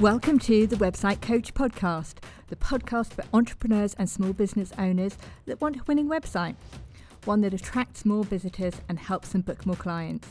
Welcome to the Website Coach Podcast, the podcast for entrepreneurs and small business owners that want a winning website, one that attracts more visitors and helps them book more clients.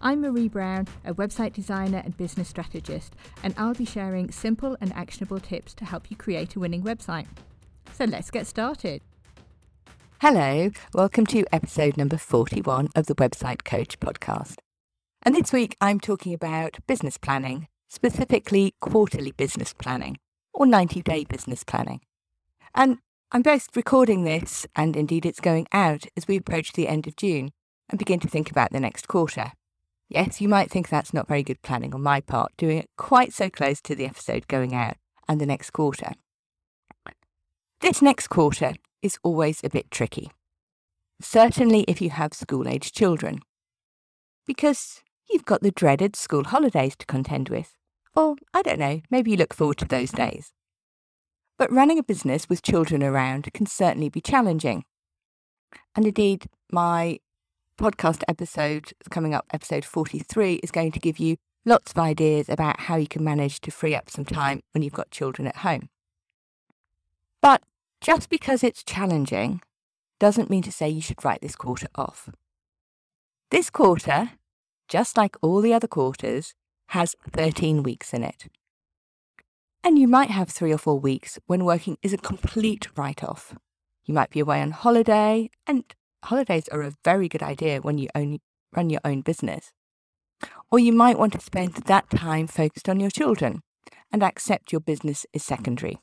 I'm Marie Brown, a website designer and business strategist, and I'll be sharing simple and actionable tips to help you create a winning website. So let's get started. Hello, welcome to episode number 41 of the Website Coach podcast. And this week I'm talking about business planning specifically quarterly business planning or 90 day business planning. And I'm both recording this and indeed it's going out as we approach the end of June and begin to think about the next quarter. Yes, you might think that's not very good planning on my part, doing it quite so close to the episode going out and the next quarter. This next quarter is always a bit tricky, certainly if you have school age children, because you've got the dreaded school holidays to contend with. Or, I don't know, maybe you look forward to those days. But running a business with children around can certainly be challenging. And indeed, my podcast episode coming up, episode 43, is going to give you lots of ideas about how you can manage to free up some time when you've got children at home. But just because it's challenging doesn't mean to say you should write this quarter off. This quarter, just like all the other quarters, has 13 weeks in it. And you might have three or four weeks when working is a complete write off. You might be away on holiday, and holidays are a very good idea when you only run your own business. Or you might want to spend that time focused on your children and accept your business is secondary.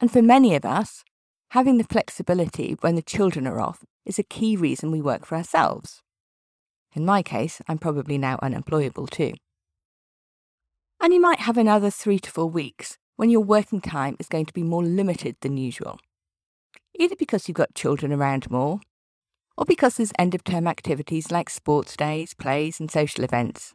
And for many of us, having the flexibility when the children are off is a key reason we work for ourselves. In my case, I'm probably now unemployable too. And you might have another three to four weeks when your working time is going to be more limited than usual. Either because you've got children around more, or because there's end of term activities like sports days, plays, and social events.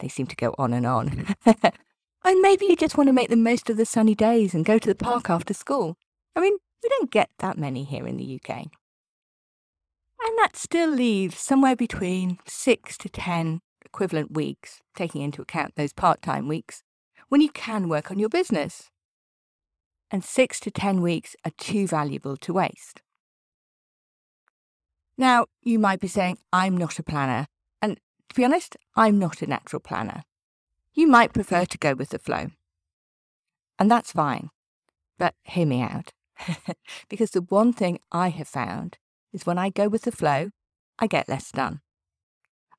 They seem to go on and on. Mm-hmm. and maybe you just want to make the most of the sunny days and go to the park after school. I mean, we don't get that many here in the UK. And that still leaves somewhere between six to 10 equivalent weeks, taking into account those part time weeks, when you can work on your business. And six to 10 weeks are too valuable to waste. Now, you might be saying, I'm not a planner. And to be honest, I'm not a natural planner. You might prefer to go with the flow. And that's fine. But hear me out. because the one thing I have found is when I go with the flow, I get less done.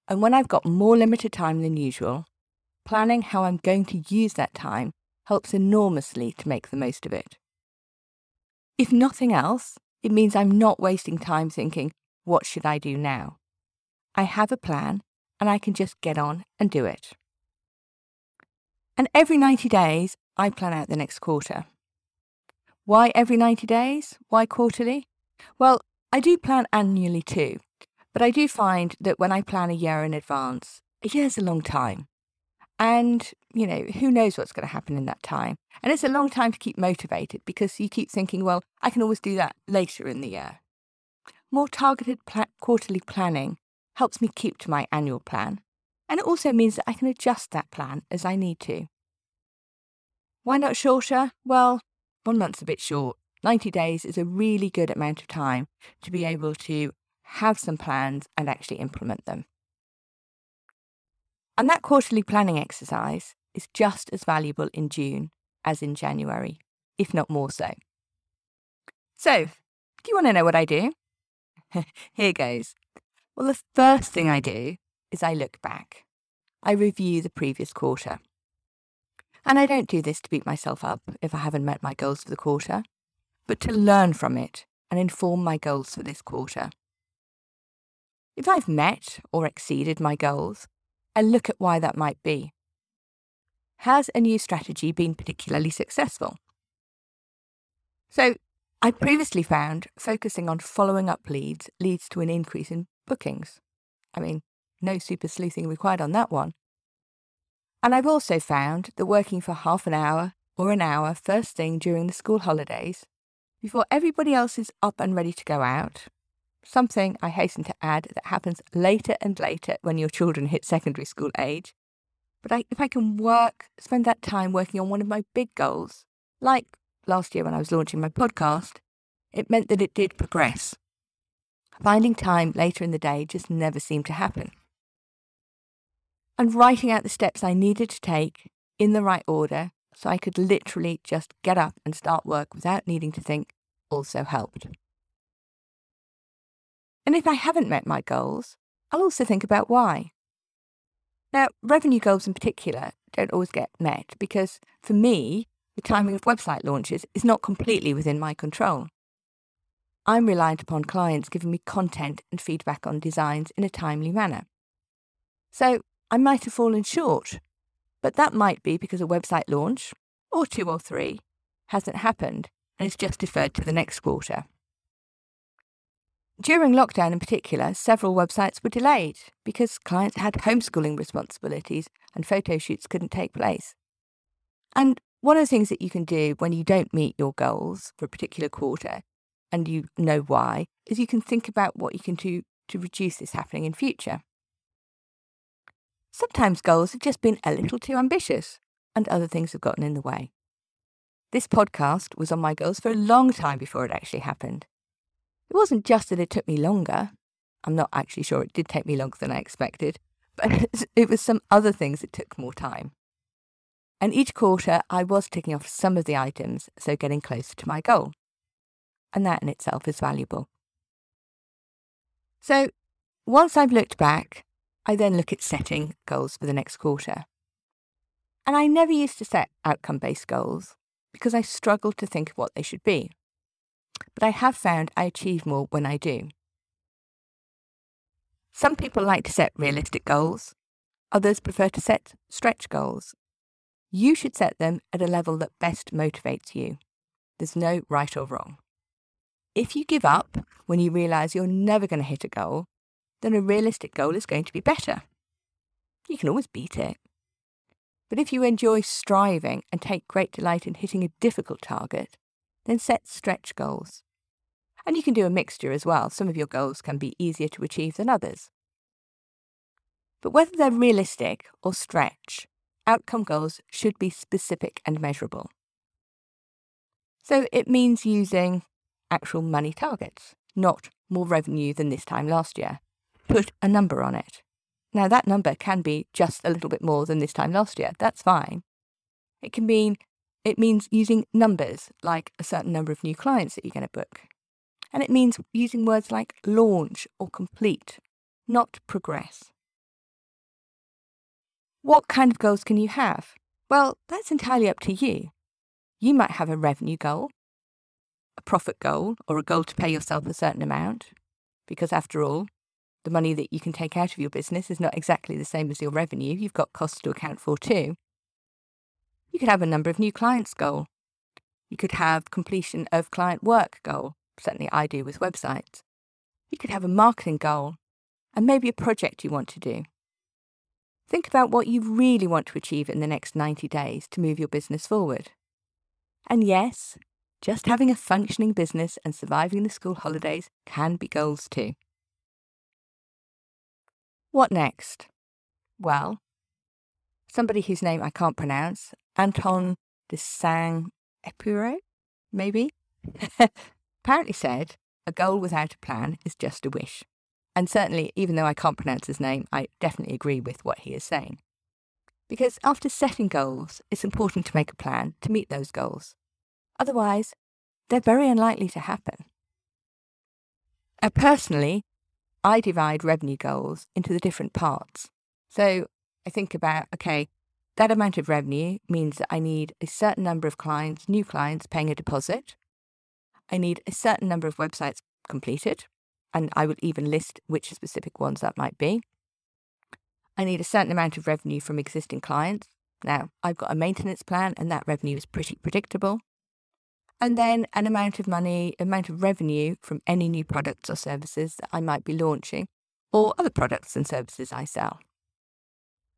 And when I've got more limited time than usual, planning how I'm going to use that time helps enormously to make the most of it. If nothing else, it means I'm not wasting time thinking, what should I do now? I have a plan and I can just get on and do it. And every 90 days, I plan out the next quarter. Why every 90 days? Why quarterly? Well, I do plan annually too, but I do find that when I plan a year in advance, a year's a long time. And, you know, who knows what's going to happen in that time? And it's a long time to keep motivated because you keep thinking, well, I can always do that later in the year. More targeted quarterly planning helps me keep to my annual plan. And it also means that I can adjust that plan as I need to. Why not shorter? Well, one month's a bit short. 90 days is a really good amount of time to be able to have some plans, and actually implement them. And that quarterly planning exercise is just as valuable in June as in January, if not more so. So, do you want to know what I do? Here goes. Well, the first thing I do is I look back. I review the previous quarter. And I don't do this to beat myself up if I haven't met my goals for the quarter, but to learn from it and inform my goals for this quarter. If I've met or exceeded my goals, I look at why that might be. Has a new strategy been particularly successful? So, I previously found focusing on following up leads leads to an increase in bookings. I mean, no super sleuthing required on that one. And I've also found that working for half an hour or an hour first thing during the school holidays, before everybody else is up and ready to go out, something I hasten to add that happens later and later when your children hit secondary school age, But I, if I can work, spend that time working on one of my big goals, like last year when I was launching my podcast, it meant that it did progress. Finding time later in the day just never seemed to happen. And writing out the steps I needed to take in the right order so I could literally just get up and start work without needing to think also helped. And if I haven't met my goals, I'll also think about why. Now, revenue goals in particular don't always get met because for me, the timing of website launches is not completely within my control. I'm reliant upon clients giving me content and feedback on designs in a timely manner. So I might have fallen short, but that might be because a website launch, or two or three, hasn't happened and is just deferred to the next quarter. During lockdown in particular, several websites were delayed because clients had homeschooling responsibilities and photo shoots couldn't take place. And one of the things that you can do when you don't meet your goals for a particular quarter and you know why is you can think about what you can do to reduce this happening in future. Sometimes goals have just been a little too ambitious and other things have gotten in the way. This podcast was on my goals for a long time before it actually happened. It wasn't just that it took me longer. I'm not actually sure it did take me longer than I expected, but it was some other things that took more time. And each quarter, I was ticking off some of the items, so getting closer to my goal. And that in itself is valuable. So once I've looked back, I then look at setting goals for the next quarter. And I never used to set outcome based goals because I struggled to think of what they should be but I have found I achieve more when I do. Some people like to set realistic goals, others prefer to set stretch goals. You should set them at a level that best motivates you. There's no right or wrong. If you give up when you realise you're never going to hit a goal, then a realistic goal is going to be better. You can always beat it. But if you enjoy striving and take great delight in hitting a difficult target, then set stretch goals. And you can do a mixture as well. Some of your goals can be easier to achieve than others. But whether they're realistic or stretch, outcome goals should be specific and measurable. So it means using actual money targets, not more revenue than this time last year. Put a number on it. Now, that number can be just a little bit more than this time last year. That's fine. It can mean it means using numbers like a certain number of new clients that you're going to book. And it means using words like launch or complete, not progress. What kind of goals can you have? Well, that's entirely up to you. You might have a revenue goal, a profit goal, or a goal to pay yourself a certain amount, because after all, the money that you can take out of your business is not exactly the same as your revenue. You've got costs to account for too. You could have a number of new clients goal. You could have completion of client work goal. Certainly I do with websites. You could have a marketing goal and maybe a project you want to do. Think about what you really want to achieve in the next 90 days to move your business forward. And yes, just having a functioning business and surviving the school holidays can be goals too. What next? Well, somebody whose name I can't pronounce, Anton de Saint Epure, maybe, apparently said, a goal without a plan is just a wish. And certainly, even though I can't pronounce his name, I definitely agree with what he is saying. Because after setting goals, it's important to make a plan to meet those goals. Otherwise, they're very unlikely to happen. Personally, I divide revenue goals into the different parts. So I think about, okay, that amount of revenue means that I need a certain number of clients, new clients paying a deposit. I need a certain number of websites completed, and I will even list which specific ones that might be. I need a certain amount of revenue from existing clients. Now, I've got a maintenance plan, and that revenue is pretty predictable. And then an amount of money, amount of revenue from any new products or services that I might be launching, or other products and services I sell.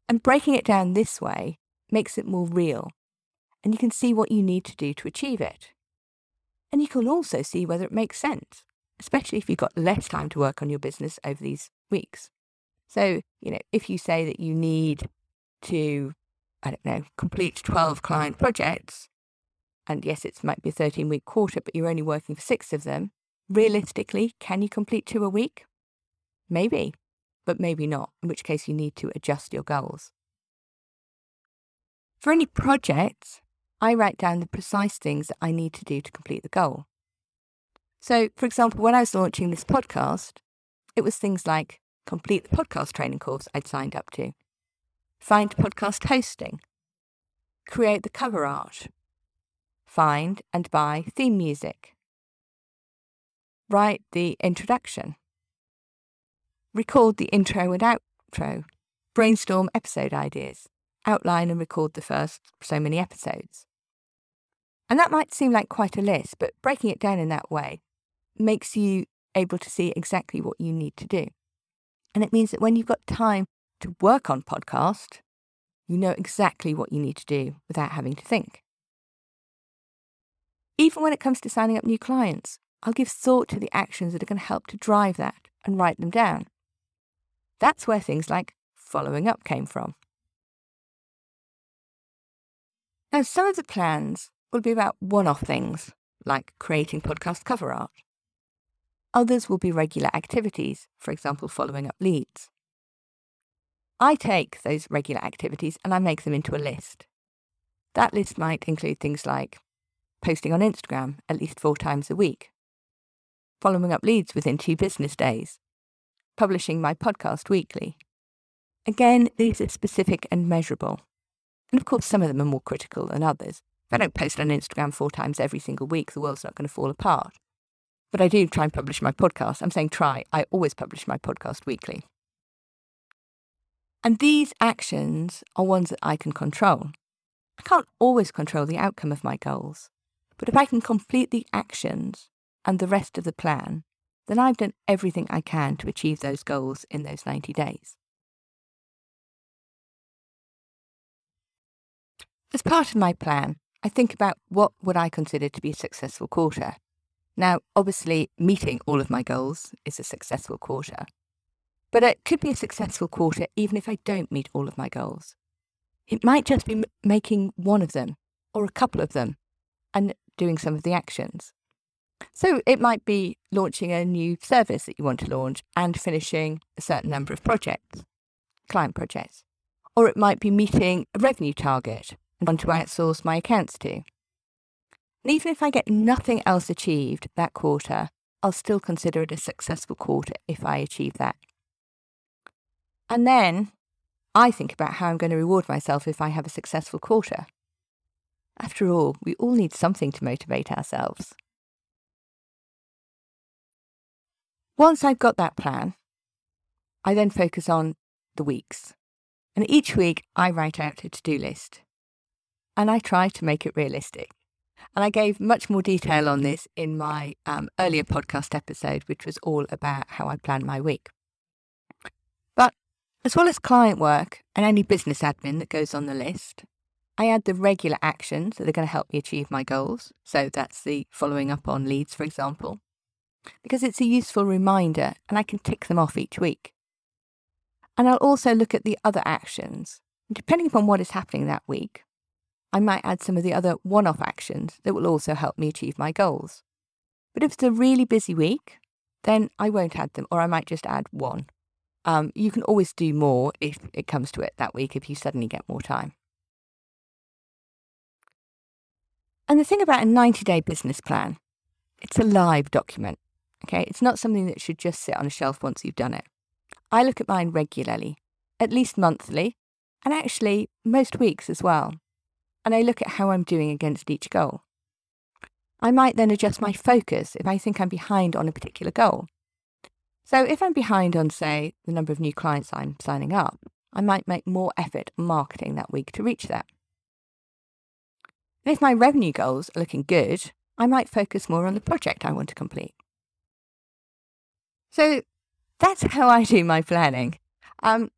And breaking it down this way makes it more real, and you can see what you need to do to achieve it. And you can also see whether it makes sense, especially if you've got less time to work on your business over these weeks. So, you know, if you say that you need to I don't know, complete 12 client projects, and yes, it might be a 13 week quarter, but you're only working for six of them, realistically, can you complete two a week? Maybe, but maybe not, in which case you need to adjust your goals. For any projects, I write down the precise things that I need to do to complete the goal. So, for example, when I was launching this podcast, it was things like complete the podcast training course I'd signed up to, find podcast hosting, create the cover art, find and buy theme music, write the introduction, record the intro and outro, brainstorm episode ideas, outline and record the first so many episodes. And that might seem like quite a list, but breaking it down in that way makes you able to see exactly what you need to do. And it means that when you've got time to work on podcast, you know exactly what you need to do without having to think. Even when it comes to signing up new clients, I'll give thought to the actions that are going to help to drive that and write them down. That's where things like following up came from. Now, some of the plans will be about one off things, like creating podcast cover art. Others will be regular activities, for example, following up leads. I take those regular activities and I make them into a list. That list might include things like posting on Instagram at least four times a week, following up leads within two business days, publishing my podcast weekly. Again, these are specific and measurable. And of course, some of them are more critical than others. If I don't post on Instagram four times every single week, the world's not going to fall apart. But I do try and publish my podcast. I'm saying try. I always publish my podcast weekly. And these actions are ones that I can control. I can't always control the outcome of my goals, but if I can complete the actions and the rest of the plan, then I've done everything I can to achieve those goals in those 90 days. As part of my plan, I think about what would I consider to be a successful quarter now, obviously, meeting all of my goals is a successful quarter, but it could be a successful quarter even if I don't meet all of my goals. It might just be m- making one of them or a couple of them and doing some of the actions. So it might be launching a new service that you want to launch and finishing a certain number of projects, client projects. Or it might be meeting a revenue target and want to outsource my accounts to. And even if I get nothing else achieved that quarter, I'll still consider it a successful quarter if I achieve that. And then I think about how I'm going to reward myself if I have a successful quarter. After all, we all need something to motivate ourselves. Once I've got that plan, I then focus on the weeks. And each week I write out a to do list. And I try to make it realistic. And I gave much more detail on this in my um, earlier podcast episode, which was all about how I plan my week. But as well as client work and any business admin that goes on the list, I add the regular actions that are going to help me achieve my goals. So that's the following up on leads, for example, because it's a useful reminder and I can tick them off each week. And I'll also look at the other actions. Depending upon what is happening that week, I might add some of the other one off actions that will also help me achieve my goals. But if it's a really busy week, then I won't add them, or I might just add one. Um, you can always do more if it comes to it that week if you suddenly get more time. And the thing about a 90 day business plan, it's a live document. Okay, it's not something that should just sit on a shelf once you've done it. I look at mine regularly, at least monthly, and actually most weeks as well and I look at how I'm doing against each goal. I might then adjust my focus if I think I'm behind on a particular goal. So if I'm behind on, say, the number of new clients I'm signing up, I might make more effort marketing that week to reach that. And if my revenue goals are looking good, I might focus more on the project I want to complete. So that's how I do my planning. Um,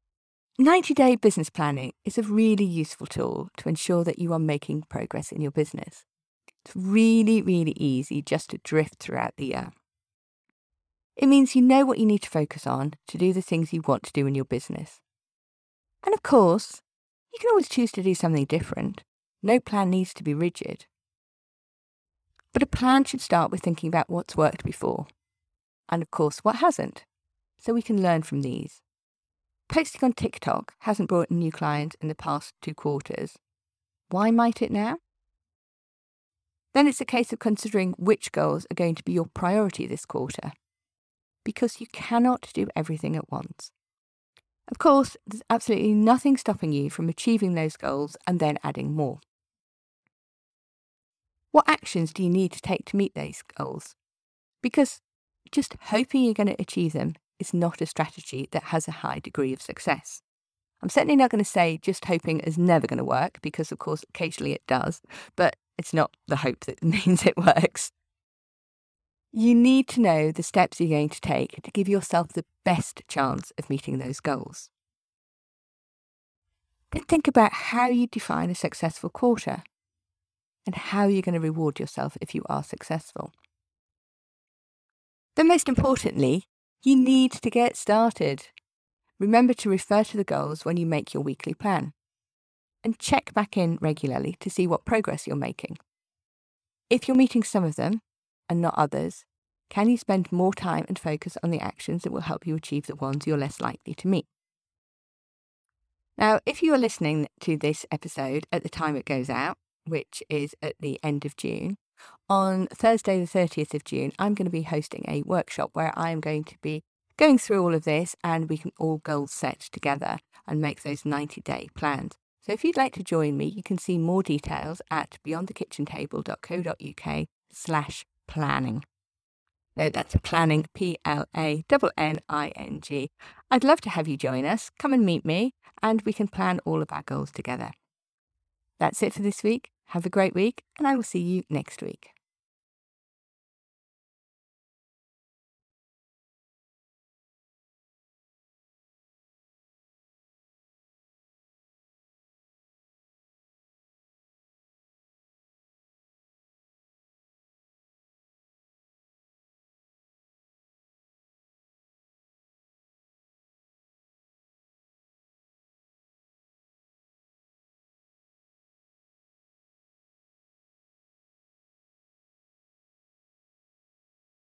90 day business planning is a really useful tool to ensure that you are making progress in your business. It's really, really easy just to drift throughout the year. It means you know what you need to focus on to do the things you want to do in your business. And of course, You can always choose to do something different. No plan needs to be rigid. But a plan should start with thinking about what's worked before, and of course, what hasn't, so we can learn from these. Posting on TikTok hasn't brought new client in the past two quarters. Why might it now? Then it's a case of considering which goals are going to be your priority this quarter, because you cannot do everything at once. Of course, there's absolutely nothing stopping you from achieving those goals and then adding more. What actions do you need to take to meet those goals? Because just hoping you're going to achieve them is not a strategy that has a high degree of success. I'm certainly not going to say just hoping is never going to work, because of course, occasionally it does, but it's not the hope that means it works. You need to know the steps you're going to take to give yourself the best chance of meeting those goals. Then think about how you define a successful quarter and how you're going to reward yourself if you are successful. Then, most importantly, you need to get started. Remember to refer to the goals when you make your weekly plan and check back in regularly to see what progress you're making. If you're meeting some of them, and not others? Can you spend more time and focus on the actions that will help you achieve the ones you're less likely to meet? Now, if you are listening to this episode at the time it goes out, which is at the end of June, on Thursday, the 30th of June, I'm going to be hosting a workshop where I am going to be going through all of this and we can all goal set together and make those 90 day plans. So if you'd like to join me, you can see more details at beyondthekitchentable.co.uk slash planning. No, that's planning, P L A N N I N G. I'd love to have you join us. Come and meet me, and we can plan all of our goals together. That's it for this week. Have a great week, and I will see you next week.